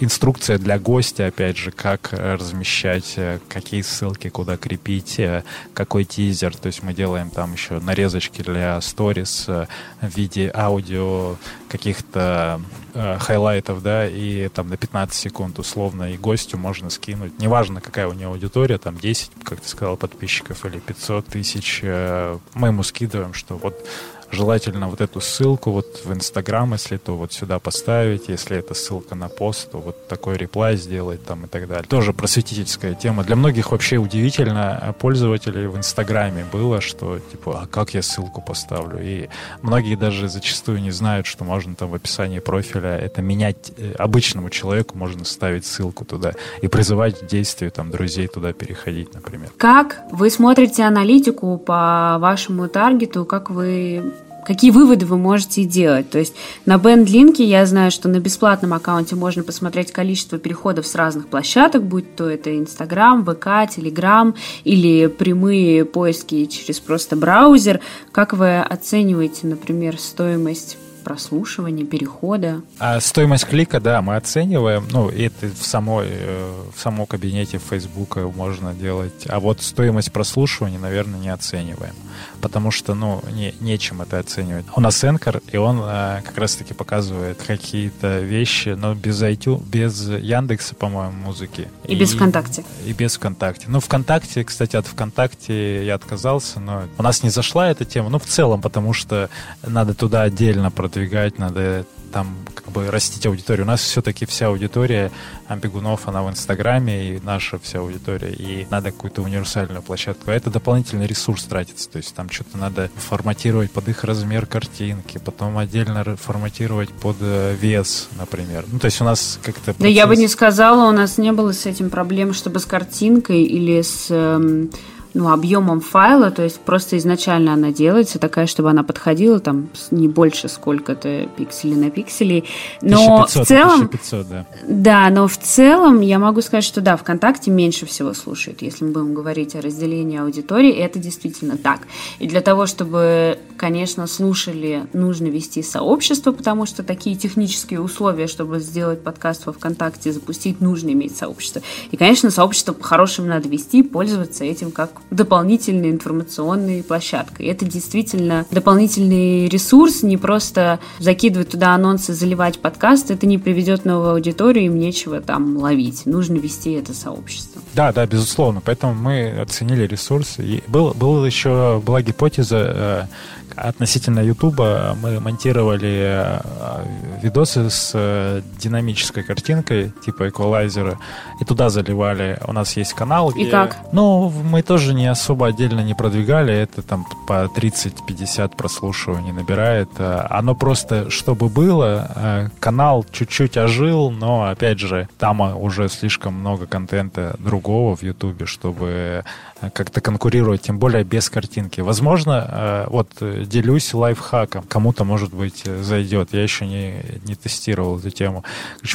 инструкция для гостя, опять же, как размещать, э, какие ссылки куда крепить, э, какой тизер. То есть мы делаем там еще нарезочки для сторис э, в виде аудио каких-то э, highlight ов, да, и там на 15 секунд условно и гостю можно скинуть. Неважно, какая у него аудитория, там 10, как ты сказал, подписчиков или 500 тысяч. Э, мы ему скидываем, что вот желательно вот эту ссылку вот в Инстаграм, если то вот сюда поставить, если это ссылка на пост, то вот такой реплай сделать там и так далее. Тоже просветительская тема. Для многих вообще удивительно пользователей в Инстаграме было, что типа, а как я ссылку поставлю? И многие даже зачастую не знают, что можно там в описании профиля это менять э, обычному человеку, можно ставить ссылку туда и призывать к действию там друзей туда переходить, например. Как вы смотрите аналитику по вашему таргету, как вы какие выводы вы можете делать. То есть на BandLink я знаю, что на бесплатном аккаунте можно посмотреть количество переходов с разных площадок, будь то это Instagram, ВК, Telegram или прямые поиски через просто браузер. Как вы оцениваете, например, стоимость прослушивания, перехода. А стоимость клика, да, мы оцениваем. Ну, это в самой, э, в самом кабинете Фейсбука можно делать. А вот стоимость прослушивания, наверное, не оцениваем. Потому что, ну, не, нечем это оценивать. У нас Энкор, и он э, как раз-таки показывает какие-то вещи, но без iTunes, без Яндекса, по-моему, музыки. И, и без ВКонтакте. И без ВКонтакте. Ну, ВКонтакте, кстати, от ВКонтакте я отказался, но у нас не зашла эта тема. Ну, в целом, потому что надо туда отдельно продвигать, надо там как бы растить аудиторию. У нас все-таки вся аудитория бегунов, она в Инстаграме, и наша вся аудитория, и надо какую-то универсальную площадку. А это дополнительный ресурс тратится, то есть там что-то надо форматировать под их размер картинки, потом отдельно форматировать под э, вес, например. Ну, то есть у нас как-то... Процесс... Да я бы не сказала, у нас не было с этим проблем, чтобы с картинкой или с... Ну, объемом файла, то есть просто изначально она делается такая, чтобы она подходила там не больше сколько-то пикселей на пикселей. Но 1500, в целом... 1500, да. Да, но в целом я могу сказать, что да, ВКонтакте меньше всего слушают, если мы будем говорить о разделении аудитории, это действительно так. И для того, чтобы, конечно, слушали, нужно вести сообщество, потому что такие технические условия, чтобы сделать подкаст во ВКонтакте, запустить, нужно иметь сообщество. И, конечно, сообщество по-хорошему надо вести, пользоваться этим как дополнительной информационной площадкой. Это действительно дополнительный ресурс, не просто закидывать туда анонсы, заливать подкаст, это не приведет новую аудиторию, им нечего там ловить. Нужно вести это сообщество. Да, да, безусловно. Поэтому мы оценили ресурсы. И был, был еще, была гипотеза э, относительно Ютуба мы монтировали э, видосы с э, динамической картинкой, типа эквалайзера, и туда заливали. У нас есть канал. И где... как? Ну, мы тоже не особо отдельно не продвигали, это там по 30-50 прослушиваний набирает. Э, оно просто, чтобы было, канал чуть-чуть ожил, но, опять же, там уже слишком много контента другого в Ютубе, чтобы как-то конкурировать, тем более без картинки. Возможно, вот делюсь лайфхаком. Кому-то, может быть, зайдет. Я еще не, не тестировал эту тему.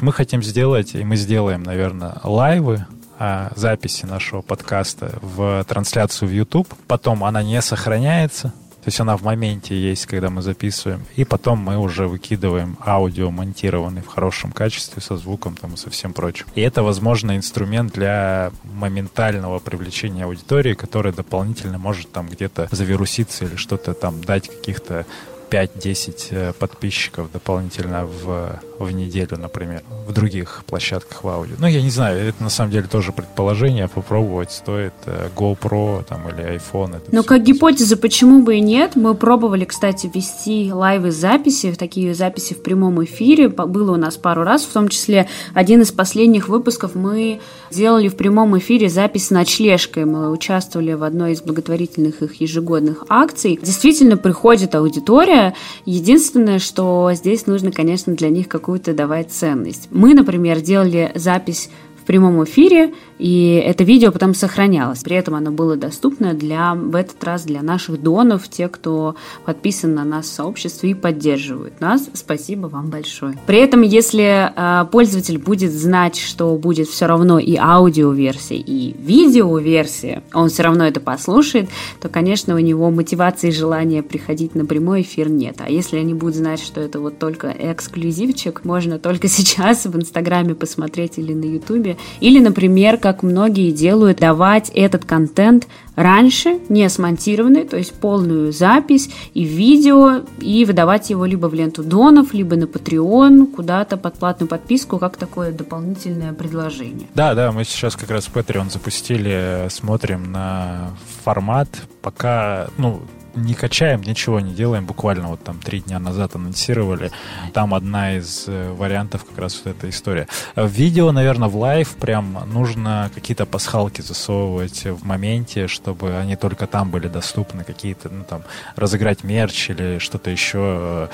Мы хотим сделать, и мы сделаем, наверное, лайвы а, записи нашего подкаста в трансляцию в YouTube. Потом она не сохраняется, то есть она в моменте есть, когда мы записываем. И потом мы уже выкидываем аудио, монтированный в хорошем качестве, со звуком там и со всем прочим. И это, возможно, инструмент для моментального привлечения аудитории, которая дополнительно может там где-то завируситься или что-то там дать каких-то 5-10 э, подписчиков дополнительно в, в неделю, например, в других площадках в аудио. Ну, я не знаю, это на самом деле тоже предположение, попробовать стоит э, GoPro там, или iPhone. Но как гипотеза, почему бы и нет? Мы пробовали, кстати, вести лайвы записи, такие записи в прямом эфире. Было у нас пару раз, в том числе один из последних выпусков мы делали в прямом эфире запись с ночлежкой. Мы участвовали в одной из благотворительных их ежегодных акций. Действительно приходит аудитория, Единственное, что здесь нужно, конечно, для них какую-то давать ценность. Мы, например, делали запись в прямом эфире, и это видео потом сохранялось. При этом оно было доступно для, в этот раз для наших донов, те, кто подписан на нас в сообществе и поддерживают нас. Спасибо вам большое. При этом, если э, пользователь будет знать, что будет все равно и аудиоверсия, и видеоверсия, он все равно это послушает, то, конечно, у него мотивации и желания приходить на прямой эфир нет. А если они будут знать, что это вот только эксклюзивчик, можно только сейчас в Инстаграме посмотреть или на Ютубе, или, например, как многие делают, давать этот контент раньше, не смонтированный, то есть полную запись и видео, и выдавать его либо в ленту донов, либо на Patreon, куда-то под платную подписку, как такое дополнительное предложение. Да, да, мы сейчас как раз Patreon запустили, смотрим на формат, пока, ну, не качаем, ничего не делаем. Буквально вот там три дня назад анонсировали. Там одна из э, вариантов как раз вот эта история. В видео, наверное, в live прям нужно какие-то пасхалки засовывать в моменте, чтобы они только там были доступны. Какие-то, ну там, разыграть мерч или что-то еще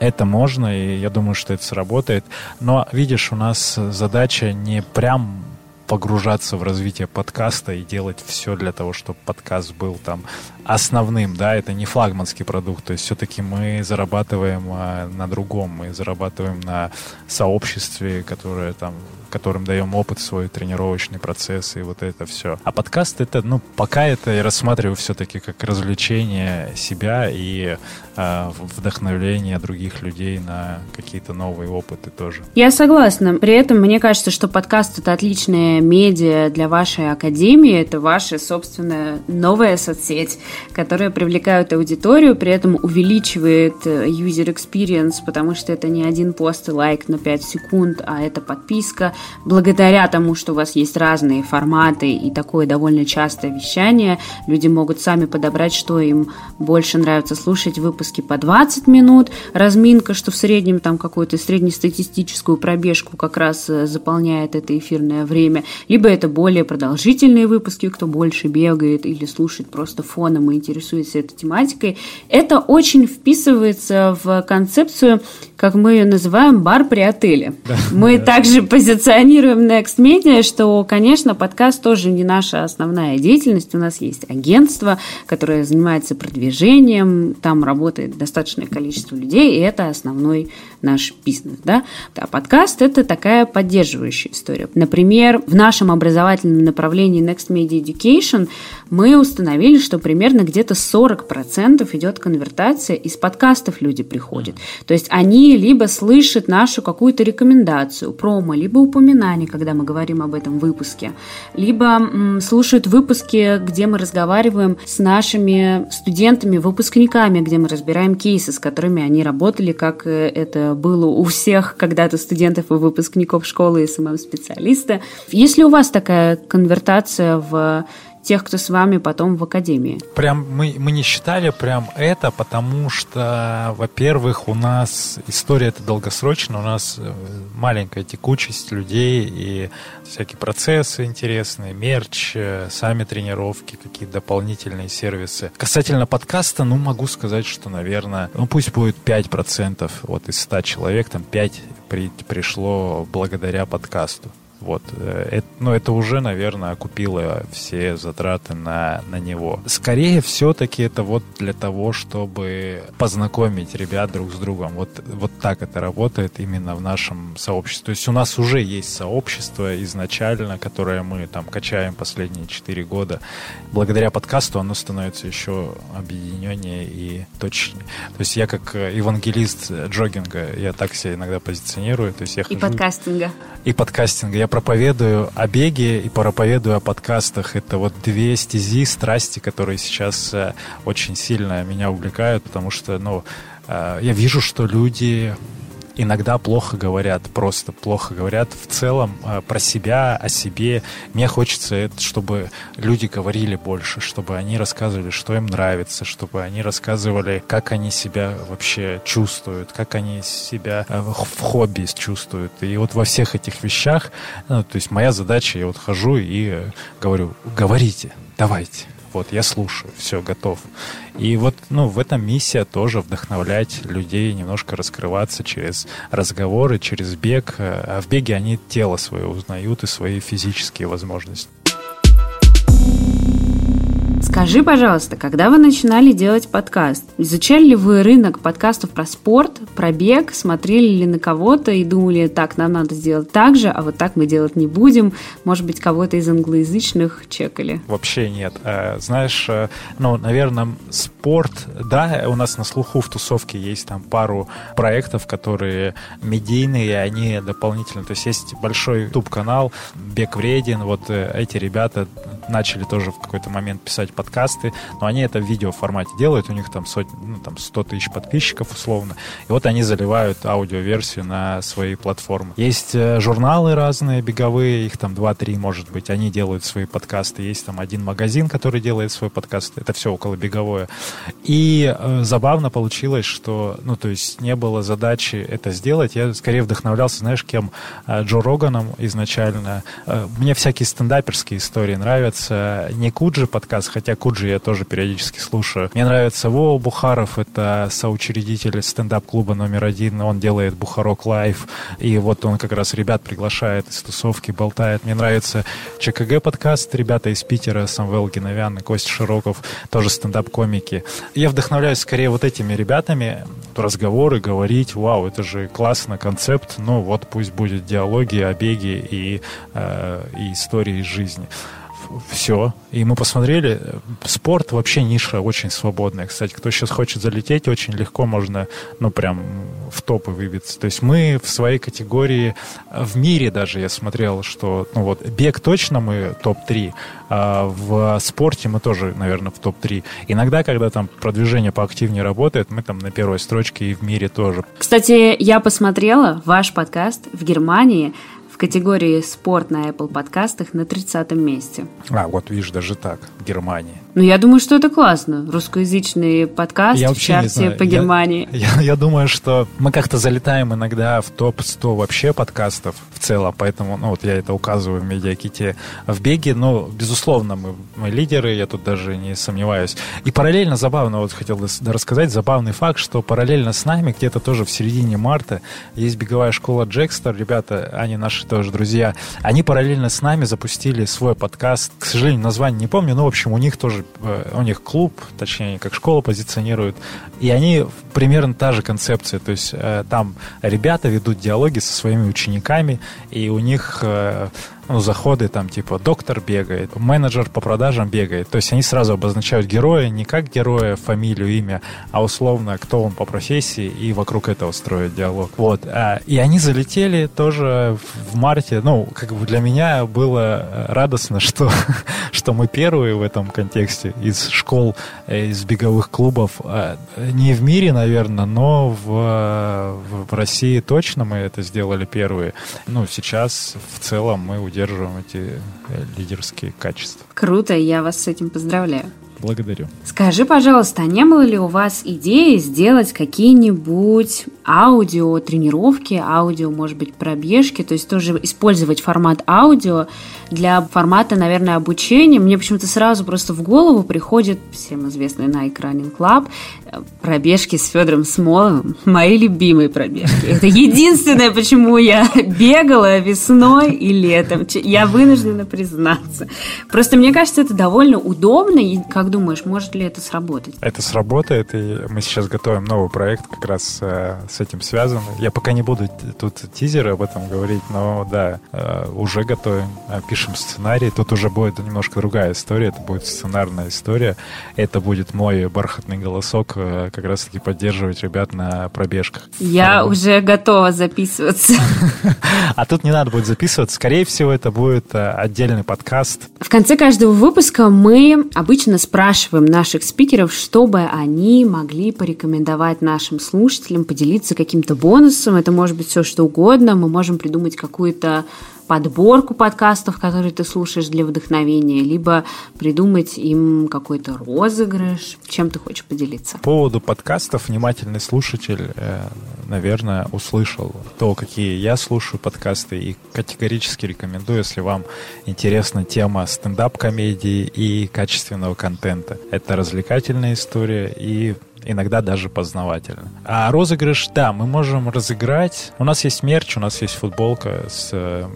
это можно, и я думаю, что это сработает. Но, видишь, у нас задача не прям погружаться в развитие подкаста и делать все для того, чтобы подкаст был там основным, да, это не флагманский продукт, то есть все-таки мы зарабатываем а, на другом, мы зарабатываем на сообществе, которое там которым даем опыт свой, тренировочный процесс и вот это все. А подкаст это, ну, пока это я рассматриваю все-таки как развлечение себя и э, вдохновление других людей на какие-то новые опыты тоже. Я согласна. При этом мне кажется, что подкаст это отличная медиа для вашей академии, это ваша собственная новая соцсеть, которая привлекает аудиторию, при этом увеличивает э, user experience, потому что это не один пост и лайк на 5 секунд, а это подписка, благодаря тому, что у вас есть разные форматы и такое довольно частое вещание, люди могут сами подобрать, что им больше нравится слушать. Выпуски по 20 минут, разминка, что в среднем там какую-то среднестатистическую пробежку как раз э, заполняет это эфирное время, либо это более продолжительные выпуски, кто больше бегает или слушает просто фоном и интересуется этой тематикой. Это очень вписывается в концепцию, как мы ее называем, бар при отеле. Да, мы да. также позиционируем Next Media, что, конечно, подкаст тоже не наша основная деятельность. У нас есть агентство, которое занимается продвижением, там работает достаточное количество людей, и это основной наш бизнес. Да? А подкаст – это такая поддерживающая история. Например, в нашем образовательном направлении Next Media Education мы установили, что примерно где-то 40% идет конвертация, из подкастов люди приходят. То есть они либо слышат нашу какую-то рекомендацию, промо, либо упоминание когда мы говорим об этом выпуске, либо м, слушают выпуски, где мы разговариваем с нашими студентами, выпускниками, где мы разбираем кейсы, с которыми они работали, как э, это было у всех когда-то студентов и выпускников школы и SMM-специалиста. Если у вас такая конвертация в тех, кто с вами потом в академии? Прям мы, мы не считали прям это, потому что, во-первых, у нас история это долгосрочная, у нас э, маленькая текучесть людей и всякие процессы интересные, мерч, э, сами тренировки, какие-то дополнительные сервисы. Касательно подкаста, ну, могу сказать, что, наверное, ну, пусть будет 5% вот из 100 человек, там 5 при, пришло благодаря подкасту. Вот. Э, это, ну, это уже, наверное, окупило все затраты на, на него. Скорее, все-таки это вот для того, чтобы познакомить ребят друг с другом. Вот, вот так это работает именно в нашем сообществе. То есть у нас уже есть сообщество изначально, которое мы там качаем последние 4 года. Благодаря подкасту оно становится еще объединеннее и точнее. То есть я как евангелист джогинга, я так себя иногда позиционирую. То есть я и хожу... подкастинга. И подкастинга. Я проповедую о беге и проповедую о подкастах. Это вот две стези, страсти, которые сейчас э, очень сильно меня увлекают, потому что, ну, э, я вижу, что люди иногда плохо говорят, просто плохо говорят в целом э, про себя, о себе. Мне хочется, чтобы люди говорили больше, чтобы они рассказывали, что им нравится, чтобы они рассказывали, как они себя вообще чувствуют, как они себя э, в хобби чувствуют. И вот во всех этих вещах, ну, то есть моя задача, я вот хожу и э, говорю, говорите, давайте. Вот, я слушаю, все, готов. И вот, ну, в этом миссия тоже вдохновлять людей немножко раскрываться через разговоры, через бег. А в беге они тело свое узнают и свои физические возможности. Скажи, пожалуйста, когда вы начинали делать подкаст, изучали ли вы рынок подкастов про спорт, про бег, смотрели ли на кого-то и думали, так, нам надо сделать так же, а вот так мы делать не будем? Может быть, кого-то из англоязычных чекали? Вообще нет. Э, знаешь, э, ну, наверное, спорт, да, у нас на слуху в тусовке есть там пару проектов, которые медийные, они дополнительно, то есть есть большой YouTube-канал «Бег вреден», вот э, эти ребята начали тоже в какой-то момент писать подкасты но они это в видео формате делают, у них там сотни, ну, там 100 тысяч подписчиков условно, и вот они заливают аудиоверсию на свои платформы. Есть э, журналы разные беговые, их там 2-3, может быть, они делают свои подкасты, есть там один магазин, который делает свой подкаст, это все около беговое. И э, забавно получилось, что, ну, то есть не было задачи это сделать, я скорее вдохновлялся, знаешь, кем? Э, Джо Роганом изначально. Э, мне всякие стендаперские истории нравятся, не KuJi Podcast, хотя KuJi я тоже периодически слушаю. Мне нравится Вова Бухаров, это соучредитель стендап-клуба номер один, он делает Бухаров Live, и вот он как раз ребят приглашает из тусовки, болтает. Мне нравится ЧКГ подкаст, ребята из Питера, Самвел Гиновян и Костя Широков, тоже стендап-комики. Я вдохновляюсь скорее вот этими ребятами, разговоры, говорить, вау, это же классно, концепт, ну вот пусть будет диалоги, обеги и, э, и истории из жизни все. И мы посмотрели, спорт вообще ниша очень свободная. Кстати, кто сейчас хочет залететь, очень легко можно, ну, прям в топы выбиться. То есть мы в своей категории, в мире даже я смотрел, что, ну вот, бег точно мы топ-3, а в спорте мы тоже, наверное, в топ-3. Иногда, когда там продвижение поактивнее работает, мы там на первой строчке и в мире тоже. Кстати, я посмотрела ваш подкаст в Германии категории «Спорт» на Apple подкастах на 30 месте. А, вот видишь, даже так, в Германии. Ну, я думаю, что это классно. Русскоязычный подкаст я в чарте по Германии. Я, я, я думаю, что мы как-то залетаем иногда в топ-100 вообще подкастов в целом, поэтому, ну, вот я это указываю в медиаките в беге, но, безусловно, мы, мы лидеры, я тут даже не сомневаюсь. И параллельно забавно, вот хотел рассказать, забавный факт, что параллельно с нами, где-то тоже в середине марта, есть беговая школа Джекстер, ребята, они наши тоже друзья, они параллельно с нами запустили свой подкаст, к сожалению, название не помню, но, в общем, у них тоже Э, у них клуб, точнее, как школа позиционируют, и они примерно та же концепция, то есть э, там ребята ведут диалоги со своими учениками, и у них э, ну, заходы там типа доктор бегает, менеджер по продажам бегает. То есть они сразу обозначают героя не как героя, фамилию, имя, а условно, кто он по профессии, и вокруг этого строят диалог. Вот. А, и они залетели тоже в марте. Ну, как бы для меня было э, радостно, что, что мы первые в этом контексте из школ, э, из беговых клубов. А, не в мире, наверное, но в, в России точно мы это сделали первые. Ну, сейчас в целом мы удерживаем эти э, лидерские качества. Круто, я вас с этим поздравляю. Благодарю. Скажи, пожалуйста, а не было ли у вас идеи сделать какие-нибудь аудио тренировки, аудио, может быть, пробежки, то есть тоже использовать формат аудио для формата, наверное, обучения? Мне почему-то сразу просто в голову приходит всем известный Nike Running Club пробежки с Федором Смоловым, мои любимые пробежки. Это единственное, почему я бегала весной и летом. Я вынуждена признаться. Просто мне кажется, это довольно удобно. И как думаешь, может ли это сработать? Это сработает, и мы сейчас готовим новый проект, как раз э, с этим связанный. Я пока не буду тут тизеры об этом говорить, но да, э, уже готовим, э, пишем сценарий. Тут уже будет немножко другая история, это будет сценарная история. Это будет мой бархатный голосок Э, как раз-таки поддерживать ребят на пробежках. Я а, уже готова записываться. А тут не надо будет записываться. Скорее всего, это будет отдельный подкаст. В конце каждого выпуска мы обычно спрашиваем наших спикеров, чтобы они могли порекомендовать нашим слушателям, поделиться каким-то бонусом. Это может быть все что угодно. Мы можем придумать какую-то подборку подкастов, которые ты слушаешь для вдохновения, либо придумать им какой-то розыгрыш. Чем ты хочешь поделиться? По поводу подкастов внимательный слушатель, э, наверное, услышал то, какие я слушаю подкасты, и категорически рекомендую, если вам интересна тема стендап-комедии и качественного контента. Это развлекательная история и иногда даже познавательно. А розыгрыш, да, мы можем разыграть. У нас есть мерч, у нас есть футболка с э,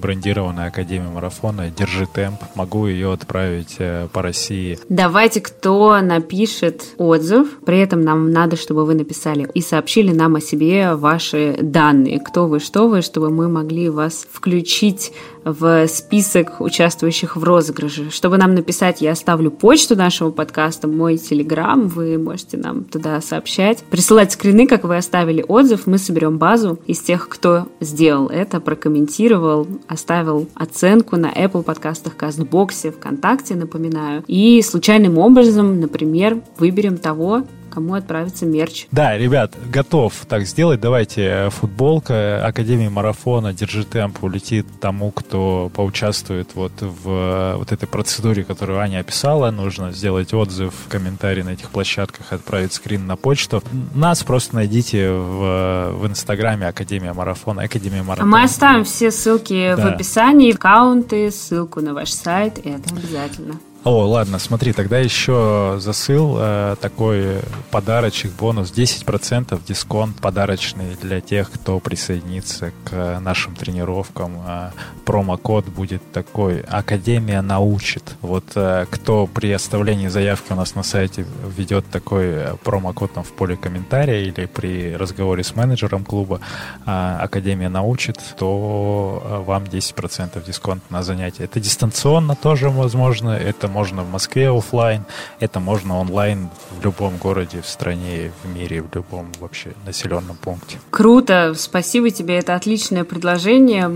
брендированной Академией марафона «Держи темп». Могу ее отправить э, по России. Давайте, кто напишет отзыв, при этом нам надо, чтобы вы написали и сообщили нам о себе ваши данные, кто вы, что вы, чтобы мы могли вас включить в список участвующих в розыгрыше. Чтобы нам написать, я оставлю почту нашего подкаста, мой телеграм, вы можете нам туда сообщать. Присылать скрины, как вы оставили отзыв, мы соберем базу из тех, кто сделал это, прокомментировал, оставил оценку на Apple подкастах, Кастбоксе, ВКонтакте, напоминаю. И случайным образом, например, выберем того, кому отправится мерч. Да, ребят, готов так сделать. Давайте э, футболка Академии Марафона «Держи темп» улетит тому, кто поучаствует вот в э, вот этой процедуре, которую Аня описала. Нужно сделать отзыв, комментарий на этих площадках, отправить скрин на почту. Нас просто найдите в, в Инстаграме Академия Марафона, Академия Марафона. А мы оставим все ссылки да. в описании, аккаунты, ссылку на ваш сайт, и это обязательно. О, ладно, смотри, тогда еще засыл э, такой подарочек, бонус 10% дисконт подарочный для тех, кто присоединится к нашим тренировкам. Э, промокод будет такой «Академия научит». Вот э, кто при оставлении заявки у нас на сайте ведет такой промокод там в поле комментария или при разговоре с менеджером клуба э, «Академия научит», то э, вам 10% дисконт на занятие. Это дистанционно тоже возможно, это можно в Москве офлайн, это можно онлайн в любом городе, в стране, в мире, в любом вообще населенном пункте. Круто, спасибо тебе, это отличное предложение.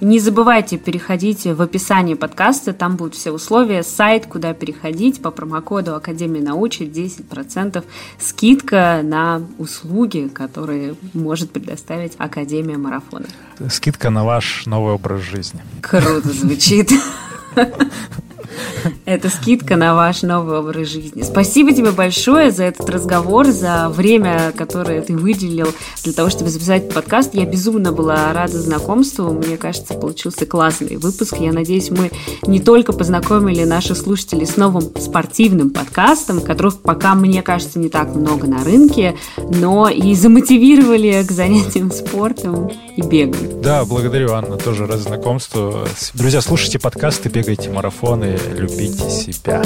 Не забывайте переходить в описание подкаста, там будут все условия, сайт, куда переходить по промокоду Академия научит 10% скидка на услуги, которые может предоставить Академия марафона. Скидка на ваш новый образ жизни. Круто звучит. Это скидка на ваш новый образ жизни. Спасибо тебе большое за этот разговор, за время, которое ты выделил для того, чтобы записать подкаст. Я безумно была рада знакомству. Мне кажется, получился классный выпуск. Я надеюсь, мы не только познакомили наших слушателей с новым спортивным подкастом, которых пока, мне кажется, не так много на рынке, но и замотивировали к занятиям спортом и бегом. Да, благодарю, Анна, тоже рад знакомству. Друзья, слушайте подкасты, бегайте марафоны, любите себя.